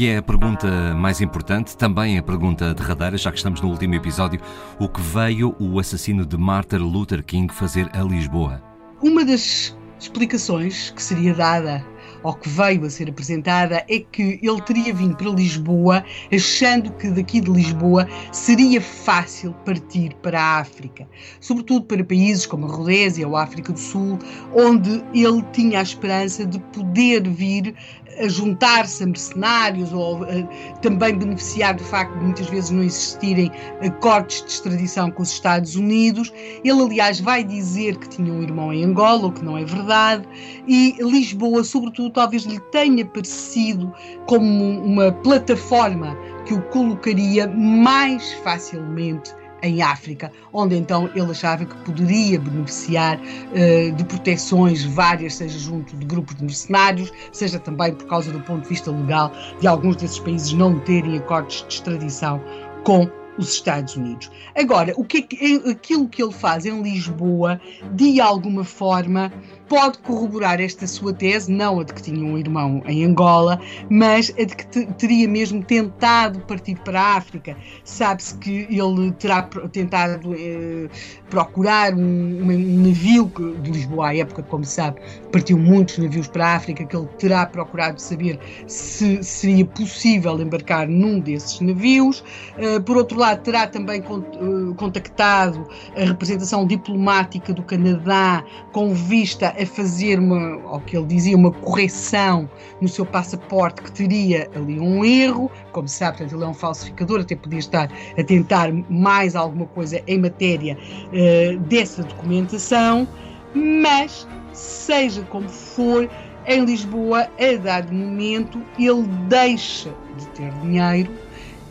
E é a pergunta mais importante, também a pergunta derradeira, já que estamos no último episódio: o que veio o assassino de Martin Luther King fazer a Lisboa? Uma das explicações que seria dada ou que veio a ser apresentada é que ele teria vindo para Lisboa achando que daqui de Lisboa seria fácil partir para a África, sobretudo para países como a Rodésia ou a África do Sul, onde ele tinha a esperança de poder vir a juntar-se a mercenários ou uh, também beneficiar do facto de muitas vezes não existirem acordos de extradição com os Estados Unidos. Ele, aliás, vai dizer que tinha um irmão em Angola, o que não é verdade, e Lisboa, sobretudo, talvez lhe tenha parecido como uma plataforma que o colocaria mais facilmente em África, onde então ele achava que poderia beneficiar uh, de proteções várias, seja junto de grupos de mercenários, seja também por causa do ponto de vista legal de alguns desses países não terem acordos de extradição com os Estados Unidos. Agora, o que é que, aquilo que ele faz em Lisboa, de alguma forma, pode corroborar esta sua tese, não a de que tinha um irmão em Angola, mas a de que teria mesmo tentado partir para a África. Sabe-se que ele terá tentado eh, procurar um, um, navio de Lisboa à época, como sabe, partiu muitos navios para a África, que ele terá procurado saber se seria possível embarcar num desses navios. Uh, por outro lado, terá também eh, contactado a representação diplomática do Canadá com vista a fazer uma, ao que ele dizia, uma correção no seu passaporte que teria ali um erro. Como se sabe, portanto, ele é um falsificador, até podia estar a tentar mais alguma coisa em matéria uh, dessa documentação, mas seja como for, em Lisboa, a dado momento, ele deixa de ter dinheiro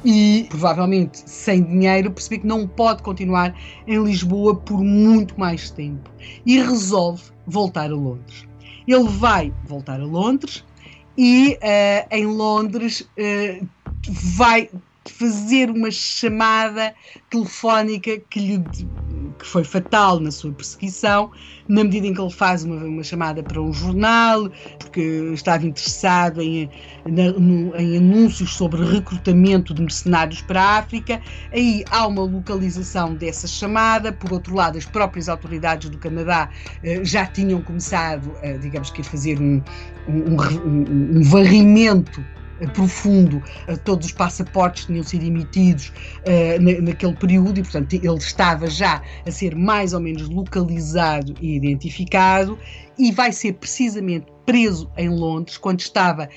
e provavelmente sem dinheiro perceber que não pode continuar em Lisboa por muito mais tempo e resolve voltar a Londres. Ele vai voltar a Londres e uh, em Londres uh, vai fazer uma chamada telefónica que lhe que foi fatal na sua perseguição, na medida em que ele faz uma, uma chamada para um jornal, porque estava interessado em, na, no, em anúncios sobre recrutamento de mercenários para a África. Aí há uma localização dessa chamada. Por outro lado, as próprias autoridades do Canadá eh, já tinham começado, eh, digamos que, a fazer um, um, um, um varrimento profundo a todos os passaportes que tinham sido emitidos uh, naquele período e, portanto, ele estava já a ser mais ou menos localizado e identificado e vai ser precisamente preso em Londres quando estava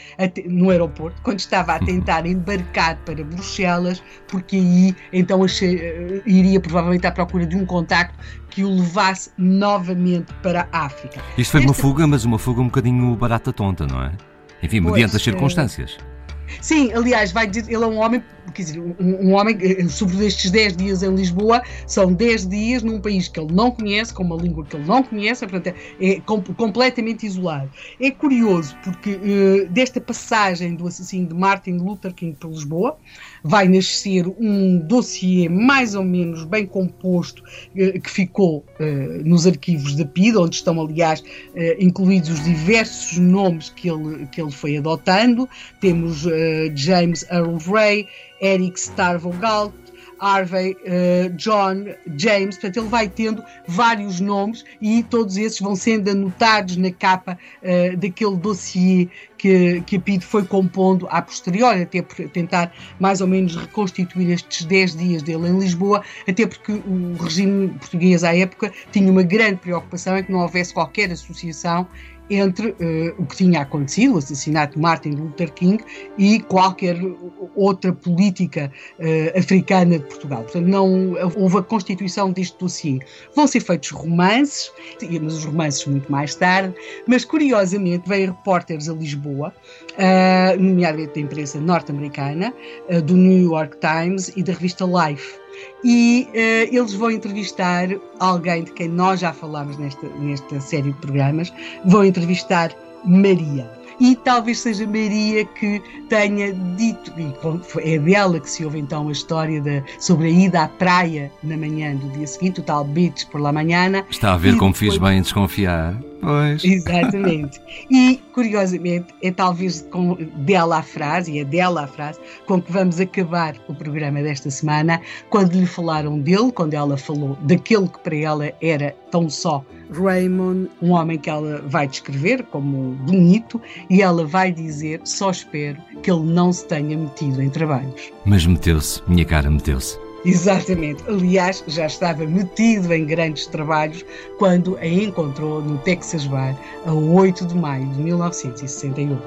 no aeroporto, quando estava a tentar embarcar para Bruxelas, porque aí então achei, iria provavelmente à procura de um contacto que o levasse novamente para a África. Isto foi Esta... uma fuga, mas uma fuga um bocadinho barata tonta, não é? Enfim, mediante pois, as circunstâncias. Sim, aliás, vai dizer, ele é um homem, quer dizer, um, um homem, eh, sobre estes 10 dias em Lisboa, são 10 dias num país que ele não conhece, com uma língua que ele não conhece, portanto, é com, completamente isolado. É curioso, porque uh, desta passagem do assassino de Martin Luther King para Lisboa, vai nascer um dossiê mais ou menos bem composto uh, que ficou uh, nos arquivos da PIDE, onde estão, aliás, incluídos os diversos nomes que ele, que ele foi adotando. Temos James Earl Ray, Eric Starvogalt, Harvey, uh, John, James, portanto ele vai tendo vários nomes e todos esses vão sendo anotados na capa uh, daquele dossiê que, que a PID foi compondo a posteriori, até por tentar mais ou menos reconstituir estes 10 dias dele em Lisboa, até porque o regime português à época tinha uma grande preocupação em que não houvesse qualquer associação entre uh, o que tinha acontecido, o assassinato de Martin Luther King, e qualquer outra política uh, africana de Portugal. Portanto, não houve a constituição deste dossiê. Vão ser feitos romances, mas os romances muito mais tarde, mas curiosamente veio repórteres a Lisboa, uh, nomeadamente da imprensa norte-americana, do New York Times e da revista Life e uh, eles vão entrevistar alguém de quem nós já falámos nesta, nesta série de programas, vão entrevistar Maria e talvez seja Maria que tenha dito, e é dela que se ouve então a história de, sobre a ida à praia na manhã do dia seguinte, o tal beach por la manhã. Está a ver como depois... fiz bem em desconfiar. Pois. Exatamente. E, curiosamente, é talvez com dela a frase, e é dela a frase, com que vamos acabar o programa desta semana, quando lhe falaram dele, quando ela falou daquele que para ela era tão só Raymond, um homem que ela vai descrever como bonito, e ela vai dizer: só espero que ele não se tenha metido em trabalhos. Mas meteu-se, minha cara, meteu-se. Exatamente. Aliás, já estava metido em grandes trabalhos quando a encontrou no Texas Bar a 8 de maio de 1968.